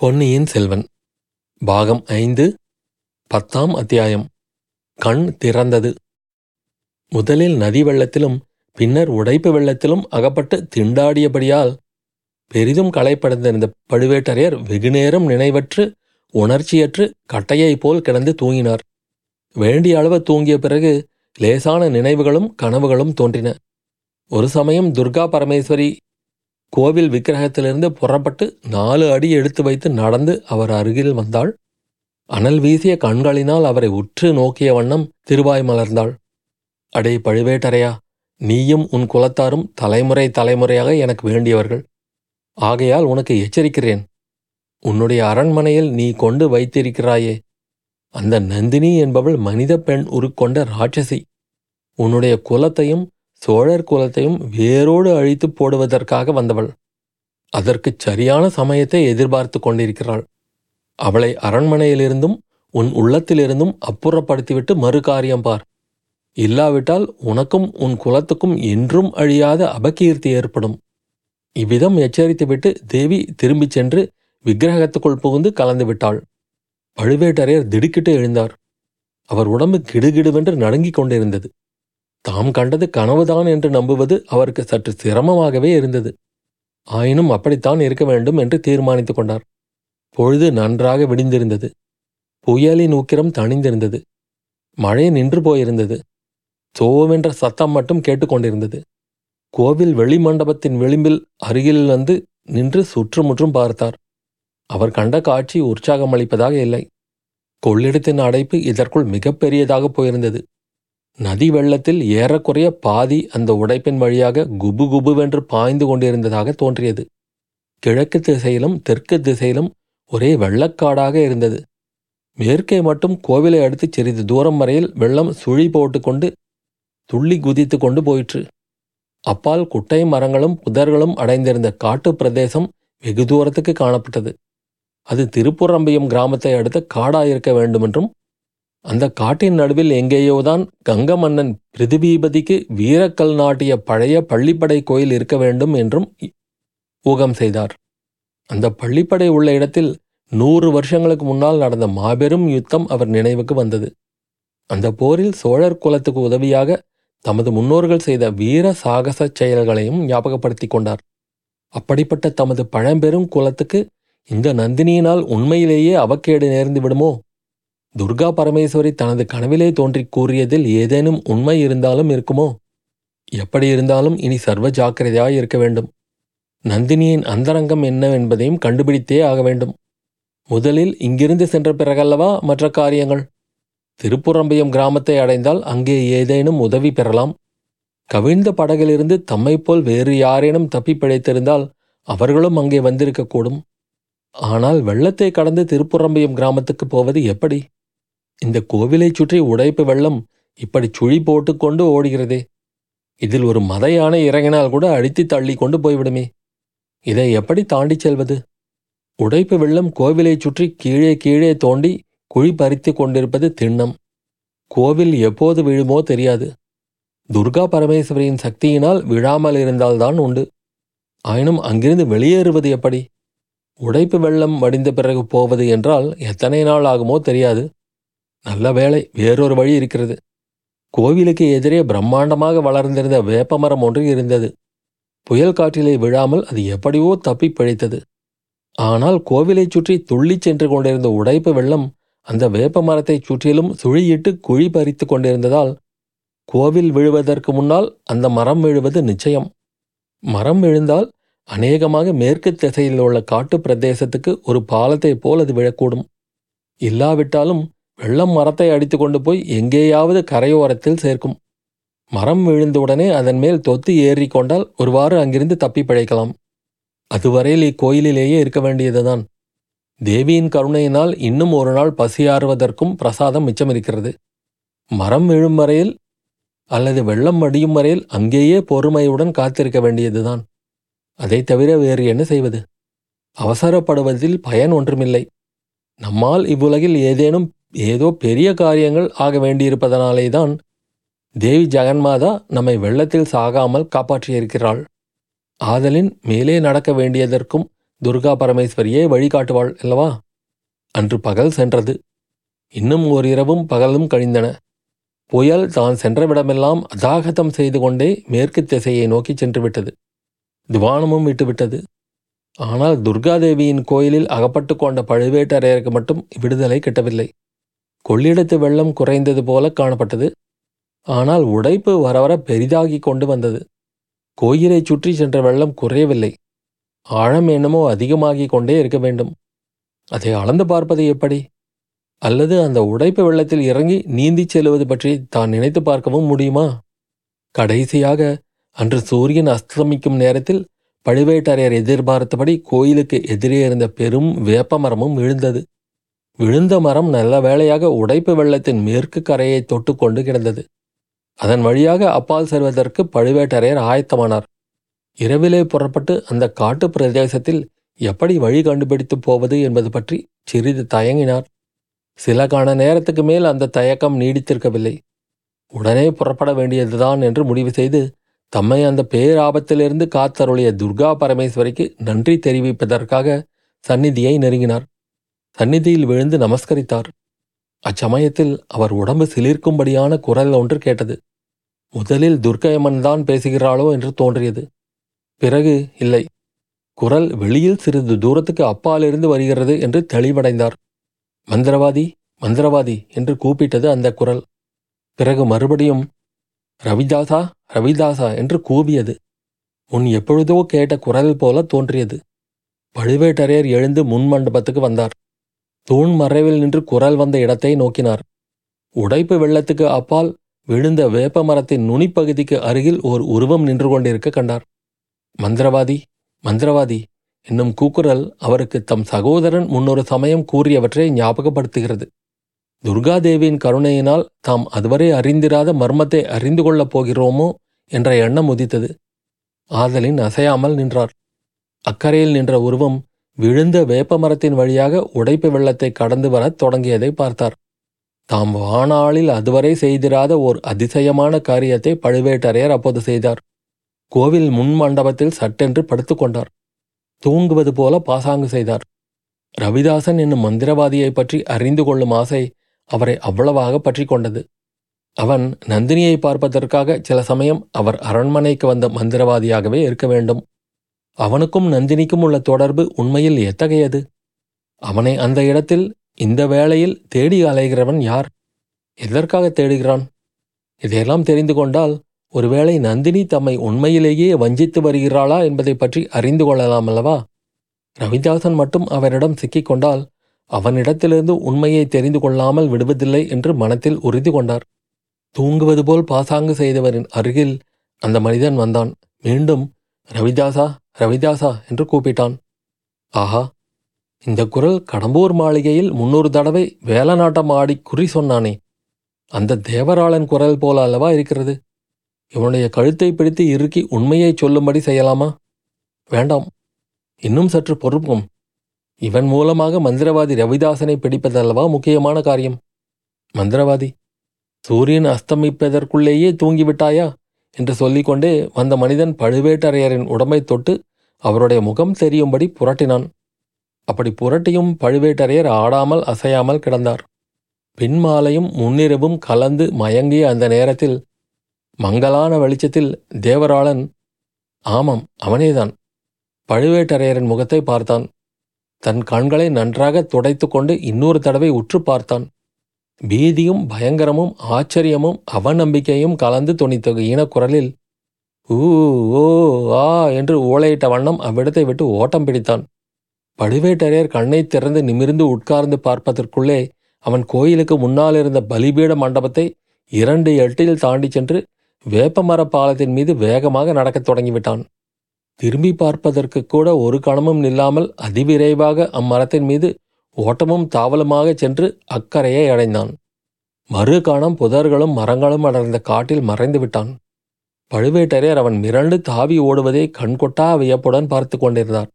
பொன்னியின் செல்வன் பாகம் ஐந்து பத்தாம் அத்தியாயம். கண் திறந்தது. முதலில் நதி வெள்ளத்திலும் பின்னர் உடைப்பு வெள்ளத்திலும் அகப்பட்டு திண்டாடியபடியால் பெரிதும் களைப்படைந்திருந்த பழுவேட்டரையர் வெகுநேரம் நினைவற்று உணர்ச்சியற்று கட்டையைப் போல் கிடந்து தூங்கினார். வேண்டிய அளவு தூங்கிய பிறகு லேசான நினைவுகளும் கனவுகளும் தோன்றின. ஒரு சமயம் துர்கா பரமேஸ்வரி கோவில் விக்கிரகத்திலிருந்து புறப்பட்டு நாலு அடி எடுத்து வைத்து நடந்து அவர் அருகில் வந்தாள். அனல் வீசிய கண்களினால் அவரை உற்று நோக்கிய வண்ணம் திருவாய் மலர்ந்தாள். அடே பழுவேட்டரையா நீயும் உன் குலத்தாரும் தலைமுறை தலைமுறையாக எனக்கு வேண்டியவர்கள். ஆகையால் உனக்கு எச்சரிக்கிறேன். உன்னுடைய அரண்மனையில் நீ கொண்டு வைத்திருக்கிறாயே. அந்த நந்தினி என்பவள் மனித பெண் உருக்கொண்ட ராட்சசி. உன்னுடைய குலத்தையும் சோழர் குலத்தையும் வேரோடு அழித்து போடுவதற்காக வந்தவள். அதற்குச் சரியான சமயத்தை எதிர்பார்த்து கொண்டிருக்கிறாள். அவளை அரண்மனையிலிருந்தும் உன் உள்ளத்திலிருந்தும் அப்புறப்படுத்திவிட்டு மறு காரியம் பார். இல்லாவிட்டால் உனக்கும் உன் குலத்துக்கும் என்றும் அழியாத அபகீர்த்தி ஏற்படும். இவ்விதம் எச்சரித்துவிட்டு தேவி திரும்பிச் சென்று விக்கிரகத்துக்குள் புகுந்து கலந்து விட்டாள் பழுவேட்டரையர் திடுக்கிட்டு எழுந்தார். அவர் உடம்பு கிடுகிடுவென்று நடுங்கிக் கொண்டிருந்தது. தாம் கண்டது கனவுதான் என்று நம்புவது அவருக்கு சற்று சிரமமாகவே இருந்தது. ஆயினும் அப்படித்தான் இருக்க வேண்டும் என்று தீர்மானித்துக் கொண்டார். பொழுது நன்றாக விடிந்திருந்தது. புயலின் உக்கிரம் தணிந்திருந்தது. மழை நின்று போயிருந்தது. சோவென்ற சத்தம் மட்டும் கேட்டுக்கொண்டிருந்தது கோவில் வெளிமண்டபத்தின் விளிம்பில் அருகில் வந்து நின்று சுற்றுமுற்றும் பார்த்தார். அவர் கண்ட காட்சி உற்சாகமளிப்பதாக இல்லை. கொள்ளிடத்தின் அடைப்பு இதற்குள் மிகப்பெரியதாக போயிருந்தது. நதி வெள்ளத்தில் ஏறக்குறைய பாதி அந்த உடைப்பின் வழியாக குபு குபுவென்று பாய்ந்து கொண்டிருந்ததாக தோன்றியது. கிழக்கு திசையிலும் தெற்கு திசையிலும் ஒரே வெள்ளக்காடாக இருந்தது. மேற்கே மட்டும் கோவிலை அடுத்து சிறிது தூரம் வரையில் வெள்ளம் சுழி போட்டுக்கொண்டு துள்ளி குதித்து கொண்டு போயிற்று. அப்பால் குட்டை மரங்களும் புதர்களும் அடைந்திருந்த காட்டு பிரதேசம் வெகு தூரத்துக்கு காணப்பட்டது. அது திருப்புறம்பையம் கிராமத்தை அடுத்த காடாயிருக்க வேண்டுமென்றும் அந்த காட்டின் நடுவில் எங்கேயோதான் கங்க மன்னன் பிரதிபீபதிக்கு வீரக்கல் நாட்டிய பழைய பள்ளிப்படை கோயில் இருக்க வேண்டும் என்றும் ஊகம் செய்தார். அந்த பள்ளிப்படை உள்ள இடத்தில் நூறு வருஷங்களுக்கு முன்னால் நடந்த மாபெரும் யுத்தம் அவர் நினைவுக்கு வந்தது. அந்த போரில் சோழர் குலத்துக்கு உதவியாக தமது முன்னோர்கள் செய்த வீர சாகச செயல்களையும் ஞாபகப்படுத்திக் கொண்டார். அப்படிப்பட்ட தமது பழம்பெரும் குலத்துக்கு இந்த நந்தினியினால் உண்மையிலேயே அவக்கேடு நேர்ந்து விடுமோ? துர்கா பரமேஸ்வரி தனது கனவிலே தோன்றி கூறியதில் ஏதேனும் உண்மை இருந்தாலும் இருக்குமோ? எப்படி இருந்தாலும் இனி சர்வ ஜாக்கிரதையாய் இருக்க வேண்டும். நந்தினியின் அந்தரங்கம் என்னவென்பதையும் கண்டுபிடித்தே ஆக வேண்டும். முதலில் இங்கிருந்து சென்ற பிறகல்லவா மற்ற காரியங்கள்? திருப்புறம்பயம் கிராமத்தை அடைந்தால் அங்கே ஏதேனும் உதவி பெறலாம். கவிழ்ந்த படகிலிருந்து தம்மைப்போல் வேறு யாரேனும் தப்பி பிழைத்திருந்தால் அவர்களும் அங்கே வந்திருக்கக்கூடும். ஆனால் வெள்ளத்தை கடந்து திருப்புறம்பயம் கிராமத்துக்கு போவது எப்படி? இந்த கோவிலைச் சுற்றி உடைப்பு வெள்ளம் இப்படி சுழி போட்டுக்கொண்டு ஓடுகிறதே. இதில் ஒரு மத யானை இறங்கினால் கூட அடித்து தள்ளி கொண்டு போய்விடுமே. இதை எப்படி தாண்டிச் செல்வது? உடைப்பு வெள்ளம் கோவிலைச் சுற்றி கீழே கீழே தோண்டி குழி பறித்து கொண்டிருப்பது திண்ணம். கோவில் எப்போது விழுமோ தெரியாது. துர்கா பரமேஸ்வரியின் சக்தியினால் விழாமல் இருந்தால்தான் உண்டு. ஆயினும் அங்கிருந்து வெளியேறுவது எப்படி? உடைப்பு வெள்ளம் வடிந்த பிறகு போவது என்றால் எத்தனை நாள் ஆகுமோ தெரியாது. நல்ல வேலை வேறொரு வழி இருக்கிறது. கோவிலுக்கு எதிரே பிரம்மாண்டமாக வளர்ந்திருந்த வேப்பமரம் ஒன்று இருந்தது. புயல் காற்றிலே விழாமல் அது எப்படியோ தப்பி பிழைத்தது. ஆனால் கோவிலைச் சுற்றி துள்ளிச் சென்று கொண்டிருந்த உடைப்பு வெள்ளம் அந்த வேப்ப மரத்தைச் சுற்றிலும் சுழியிட்டு குழி பறித்து கொண்டிருந்ததால் கோவில் விழுவதற்கு முன்னால் அந்த மரம் விழுவது நிச்சயம். மரம் விழுந்தால் அநேகமாக மேற்கு திசையில் உள்ள காட்டு பிரதேசத்துக்கு ஒரு பாலத்தைப் போல் அது விழக்கூடும். இல்லாவிட்டாலும் வெள்ளம் மரத்தை அடித்து கொண்டு போய் எங்கேயாவது கரையோரத்தில் சேர்க்கும். மரம் விழுந்தவுடனே அதன் மேல் தொத்து ஏறி கொண்டால் ஒருவாறு அங்கிருந்து தப்பி பிழைக்கலாம். அதுவரையில் இக்கோயிலிலேயே இருக்க வேண்டியதுதான். தேவியின் கருணையினால் இன்னும் ஒரு நாள் பசியாறுவதற்கும் பிரசாதம் மிச்சமிருக்கிறது. மரம் விழும் வரையில் அல்லது வெள்ளம் வடியும் வரையில் அங்கேயே பொறுமையுடன் காத்திருக்க வேண்டியதுதான். அதை தவிர வேறு என்ன செய்வது? அவசரப்படுவதில் பயன் ஒன்றுமில்லை. நம்மால் இவ்வுலகில் ஏதேனும் ஏதோ பெரிய காரியங்கள் ஆக வேண்டியிருப்பதனாலே தான் தேவி ஜெகன்மாதா நம்மை வெள்ளத்தில் சாகாமல் காப்பாற்றியிருக்கிறாள். ஆதலின் மேலே நடக்க வேண்டியதற்கும் துர்கா பரமேஸ்வரியே வழிகாட்டுவாள் அல்லவா? அன்று பகல் சென்றது. இன்னும் ஓரிரவும் பகலும் கழிந்தன. புயல் தான் சென்றவிடமெல்லாம் அதாகதம் செய்து கொண்டே மேற்கு திசையை நோக்கி சென்று விட்டது துவானமும் விட்டுவிட்டது. ஆனால் துர்காதேவியின் கோயிலில் அகப்பட்டு கொண்ட பழுவேட்டரையருக்கு மட்டும் விடுதலை கிட்டவில்லை. கொள்ளிடத்து வெள்ளம் குறைந்தது போல காணப்பட்டது. ஆனால் உடைப்பு வர வர பெரிதாகி கொண்டு வந்தது. கோயிலைச் சுற்றி சென்ற வெள்ளம் குறையவில்லை. ஆழம் என்னமோ அதிகமாகிக் கொண்டே இருக்க வேண்டும். அதை அளந்து பார்ப்பது எப்படி? அல்லது அந்த உடைப்பு வெள்ளத்தில் இறங்கி நீந்திச் செல்வது பற்றி தான் நினைத்து பார்க்கவும் முடியுமா? கடைசியாக அன்று சூரியன் அஸ்தமிக்கும் நேரத்தில் பழுவேட்டரையர் எதிர்பார்த்தபடி கோயிலுக்கு எதிரே இருந்த பெரும் வேப்பமரமும் விழுந்தது. விழுந்த மரம் நல்ல வேளையாக உடைப்பு வெள்ளத்தின் மேற்கு கரையை தொட்டுக்கொண்டு கிடந்தது. அதன் வழியாக அப்பால் செல்வதற்கு பழுவேட்டரையர் ஆயத்தமானார். இரவிலே புறப்பட்டு அந்த காட்டு பிரதேசத்தில் எப்படி வழி கண்டுபிடித்து போவது என்பது பற்றி சிறிது தயங்கினார். சில காண நேரத்துக்கு மேல் அந்த தயக்கம் நீடித்திருக்கவில்லை. உடனே புறப்பட வேண்டியதுதான் என்று முடிவு செய்து தம்மை அந்த பேராபத்திலிருந்து காத்தருளிய துர்கா பரமேஸ்வரிக்கு நன்றி தெரிவிப்பதற்காக சந்நிதியை நெருங்கினார். சந்நிதியில் விழுந்து நமஸ்கரித்தார். அச்சமயத்தில் அவர் உடம்பு சிலிர்க்கும்படியான குரல் ஒன்று கேட்டது. முதலில் துர்க்கையம்மன் தான் பேசுகிறாளோ என்று தோன்றியது. பிறகு இல்லை. குரல் வெளியில் சிறிது தூரத்துக்கு அப்பாலிருந்து வருகிறது என்று தெளிவடைந்தார். மந்திரவாதி மந்திரவாதி என்று கூப்பிட்டது அந்த குரல். பிறகு மறுபடியும் ரவிதாசா ரவிதாசா என்று கூவியது. முன் எப்பொழுதோ கேட்ட குரல் போல தோன்றியது. பழுவேட்டரையர் எழுந்து முன் மண்டபத்துக்கு வந்தார். தூண் மறைவில் நின்று குரல் வந்த இடத்தை நோக்கினார். உடைப்பு வெள்ளத்துக்கு அப்பால் விழுந்த வேப்ப மரத்தின் நுனிப்பகுதிக்கு அருகில் ஓர் உருவம் நின்று கொண்டிருக்க கண்டார். மந்திரவாதி மந்திரவாதி என்னும் கூக்குரல் அவருக்கு தம் சகோதரன் முன்னொரு சமயம் கூறியவற்றை ஞாபகப்படுத்துகிறது. துர்காதேவியின் கருணையினால் தாம் அதுவரை அறிந்திராத மர்மத்தை அறிந்து கொள்ளப் போகிறோமோ என்ற எண்ணம் உதித்தது. ஆதலின் அசையாமல் நின்றார். அக்கறையில் நின்ற உருவம் விழுந்த வேப்பமரத்தின் வழியாக உடைப்பு வெள்ளத்தை கடந்து வரத் தொடங்கியதை பார்த்தார். தாம் வானாளில் அதுவரை செய்திராத ஓர் அதிசயமான காரியத்தை பழுவேட்டரையர் அப்போது செய்தார். கோவில் முன் மண்டபத்தில் சட்டென்று படுத்துக்கொண்டார் தூங்குவது போல பாசாங்கு செய்தார். ரவிதாசன் என்னும் மந்திரவாதியைப் பற்றி அறிந்து கொள்ளும் ஆசை அவரை அவ்வளவாக பற்றி கொண்டது. அவன் நந்தினியை பார்ப்பதற்காக சில சமயம் அவர் அரண்மனைக்கு வந்த மந்திரவாதியாகவே இருக்க வேண்டும். அவனுக்கும் நந்தினிக்கும் உள்ள தொடர்பு உண்மையில் எத்தகையது? அவனை அந்த இடத்தில் இந்த வேளையில் தேடி அலைகிறவன் யார்? எதற்காக தேடுகிறான்? இதையெல்லாம் தெரிந்து கொண்டால் ஒருவேளை நந்தினி தம்மை உண்மையிலேயே வஞ்சித்து வருகிறாளா என்பதை பற்றி அறிந்து கொள்ளலாம் அல்லவா? ரவிதாசன் மட்டும் அவரிடம் சிக்கிக் கொண்டால் அவனிடத்திலிருந்து உண்மையை தெரிந்து கொள்ளாமல் விடுவதில்லை என்று மனத்தில் உறுதி கொண்டார். தூங்குவது போல் பாசாங்கு செய்தவரின் அருகில் அந்த மனிதன் வந்தான். மீண்டும் ரவிதாசா ரவிதாசா என்று கூப்பிட்டான். ஆஹா இந்த குரல் கடம்பூர் மாளிகையில் முன்னூறு தடவை வேலநாட்டம் ஆடி குறி சொன்னானே. அந்த தேவராளன் குரல் போல அல்லவா இருக்கிறது? இவனுடைய கழுத்தை பிடித்து இறுக்கி உண்மையை சொல்லும்படி செய்யலாமா? வேண்டாம் இன்னும் சற்று பொறுப்பும். இவன் மூலமாக மந்திரவாதி ரவிதாசனை பிடிப்பதல்லவா முக்கியமான காரியம்? மந்திரவாதி சூரியன் அஸ்தமிப்பதற்குள்ளேயே தூங்கிவிட்டாயா? என்று சொல்லிக்கொண்டே வந்த மனிதன் பழுவேட்டரையரின் உடம்பை தொட்டு அவருடைய முகம் தெரியும்படி புரட்டினான். அப்படி புரட்டியும் பழுவேட்டரையர் ஆடாமல் அசையாமல் கிடந்தார். பின்மாலையும் முன்னிரவும் கலந்து மயங்கிய அந்த நேரத்தில் மங்கலான வெளிச்சத்தில் தேவராளன் ஆமாம் அவனேதான். பழுவேட்டரையரின் முகத்தை பார்த்தான். தன் கண்களை நன்றாக துடைத்து கொண்டு இன்னொரு தடவை உற்று பார்த்தான். பீதியும் பயங்கரமும் ஆச்சரியமும் அவநம்பிக்கையும் கலந்து துணித்த ஈனக்குரலில் ஊ ஓ ஆ என்று ஊழையிட்ட வண்ணம் அவ்விடத்தை விட்டு ஓட்டம் பிடித்தான். பழுவேட்டரையர் கண்ணை திறந்து நிமிர்ந்து உட்கார்ந்து பார்ப்பதற்குள்ளே அவன் கோயிலுக்கு முன்னால் இருந்த பலிபீட மண்டபத்தை இரண்டு எட்டில் தாண்டி சென்று வேப்பமர பாலத்தின் மீது வேகமாக நடக்கத் தொடங்கிவிட்டான். திரும்பி பார்ப்பதற்கு கூட ஒரு கணமும் நில்லாமல் அதிவிரைவாக அம்மரத்தின் மீது ஓட்டமும் தாவலுமாக சென்று அக்கறையை அடைந்தான். மறுகாணம் புதர்களும் மரங்களும் அடர்ந்த காட்டில் மறைந்து விட்டான். பழுவேட்டரையர் அவன் மிரண்டு தாவி ஓடுவதை கண்கொட்டா வியப்புடன் பார்த்து கொண்டிருந்தார்.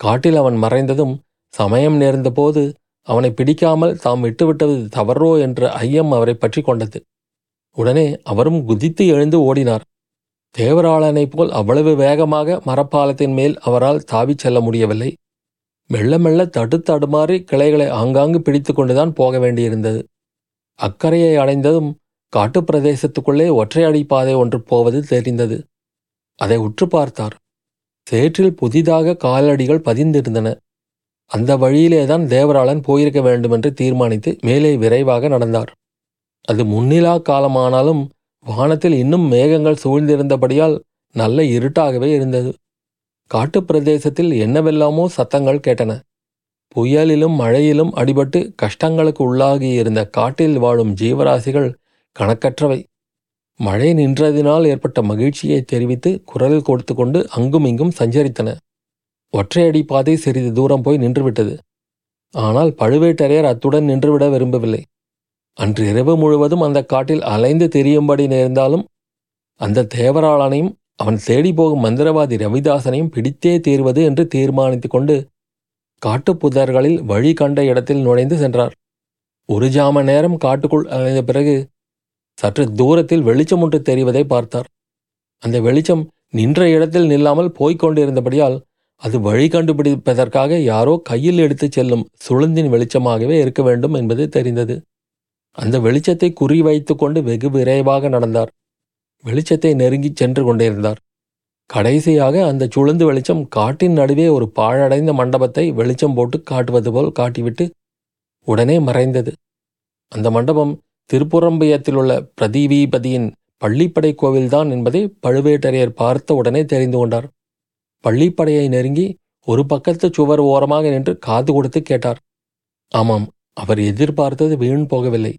காட்டில் அவன் மறைந்ததும் சமயம் நேர்ந்தபோது அவனை பிடிக்காமல் தாம் விட்டுவிட்டது தவறோ என்ற ஐயம் அவரை பற்றி கொண்டது. உடனே அவரும் குதித்து எழுந்து ஓடினார். தேவராளனைப் போல் அவ்வளவு வேகமாக மரப்பாலத்தின் மேல் அவரால் தாவிச் செல்ல முடியவில்லை. மெல்ல மெல்ல தடுத்தடுமாறி கிளைகளை ஆங்காங்கு பிடித்து கொண்டுதான் போக வேண்டியிருந்தது. அக்கறையை அடைந்ததும் காட்டுப் பிரதேசத்துக்குள்ளே ஒற்றையடி பாதை ஒன்று போவது தெரிந்தது. அதை உற்று பார்த்தார். சேற்றில் புதிதாக காலடிகள் பதிந்திருந்தன. அந்த வழியிலேதான் தேவராளன் போயிருக்க வேண்டுமென்று தீர்மானித்து மேலே விரைவாக நடந்தார். அது முன்னிலா காலமானாலும் வானத்தில் இன்னும் மேகங்கள் சூழ்ந்திருந்தபடியால் நல்ல இருட்டாகவே இருந்தது. காட்டுப் பிரதேசத்தில் என்னவெல்லாமோ சத்தங்கள் கேட்டன. புயலிலும் மழையிலும் அடிபட்டு கஷ்டங்களுக்கு உள்ளாகியிருந்த காட்டில் வாழும் ஜீவராசிகள் கணக்கற்றவை. மழை நின்றதினால் ஏற்பட்ட மகிழ்ச்சியை தெரிவித்து குரல் கொடுத்து கொண்டு அங்கும் இங்கும் சஞ்சரித்தன. ஒற்றையடி பாதை சிறிது தூரம் போய் நின்றுவிட்டது. ஆனால் பழுவேட்டரையர் அத்துடன் நின்றுவிட விரும்பவில்லை. அன்று இரவு முழுவதும் அந்த காட்டில் அலைந்து திரியும்படி நேர்ந்தாலும் அந்த தேவராளனையும் அவன் தேடி போகும் மந்திரவாதி ரவிதாசனையும் பிடித்தே தீர்வது என்று தீர்மானித்து கொண்டு காட்டுப் புதர்களில் வழி கண்ட இடத்தில் நுழைந்து சென்றார். ஒரு ஜாம நேரம் காட்டுக்குள் அலைந்த பிறகு சற்று தூரத்தில் வெளிச்சம் ஒன்று தெரிவதை பார்த்தார். அந்த வெளிச்சம் நின்ற இடத்தில் நில்லாமல் போய்க் கொண்டிருந்தபடியால் அது வழி கண்டுபிடிப்பதற்காக யாரோ கையில் எடுத்துச் செல்லும் சுளுந்தின் வெளிச்சமாகவே இருக்க வேண்டும் என்பது தெரிந்தது. அந்த வெளிச்சத்தை குறிவைத்து கொண்டு வெகு விரைவாக நடந்தார். வெளிச்சத்தை நெருங்கிச் சென்று கொண்டிருந்தார். கடைசியாக அந்த சுழந்து வெளிச்சம் காட்டின் நடுவே ஒரு பாழடைந்த மண்டபத்தை வெளிச்சம் போட்டு காட்டுவது போல் காட்டிவிட்டு உடனே மறைந்தது. அந்த மண்டபம் திருப்புறம்பயத்தில் உள்ள பிரதீபதியின் பள்ளிப்படை கோவில்தான் என்பதை பழுவேட்டரையர் பார்த்த உடனே தெரிந்து கொண்டார். பள்ளிப்படையை நெருங்கி ஒரு பக்கத்து சுவர் ஓரமாக நின்று காது கொடுத்து கேட்டார். ஆமாம் அவர் எதிர்பார்த்தது வீண் போகவில்லை.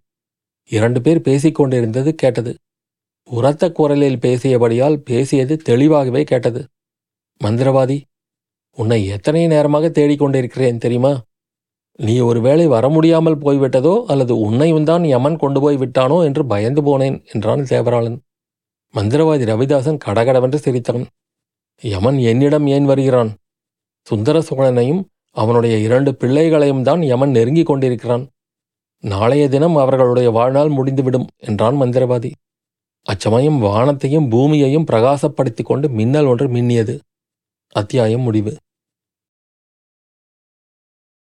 இரண்டு பேர் பேசிக்கொண்டிருந்தது கேட்டது. உரத்த குரலில் பேசியபடியால் பேசியது தெளிவாகவே கேட்டது. மந்திரவாதி உன்னை எத்தனை நேரமாக தேடிக்கொண்டிருக்கிறேன் தெரியுமா? நீ ஒருவேளை வர முடியாமல் போய்விட்டதோ அல்லது உன்னையும் தான் யமன் கொண்டு போய் விட்டானோ என்று பயந்து போனேன் என்றான் சேவராளன். மந்திரவாதி ரவிதாசன் கடகடவென்று சிரித்தான். யமன் என்னிடம் ஏன் வருகிறான்? சுந்தர சோழனையும் அவனுடைய இரண்டு பிள்ளைகளையும் தான் யமன் நெருங்கிக் கொண்டிருக்கிறான். நாளைய தினம் அவர்களுடைய வாழ்நாள் முடிந்துவிடும் என்றான் மந்திரவாதி. அச்சமயம் வானத்தையும் பூமியையும் பிரகாசப்படுத்திக் கொண்டு மின்னல் ஒன்று மின்னியது. அத்தியாயம் முடிவு.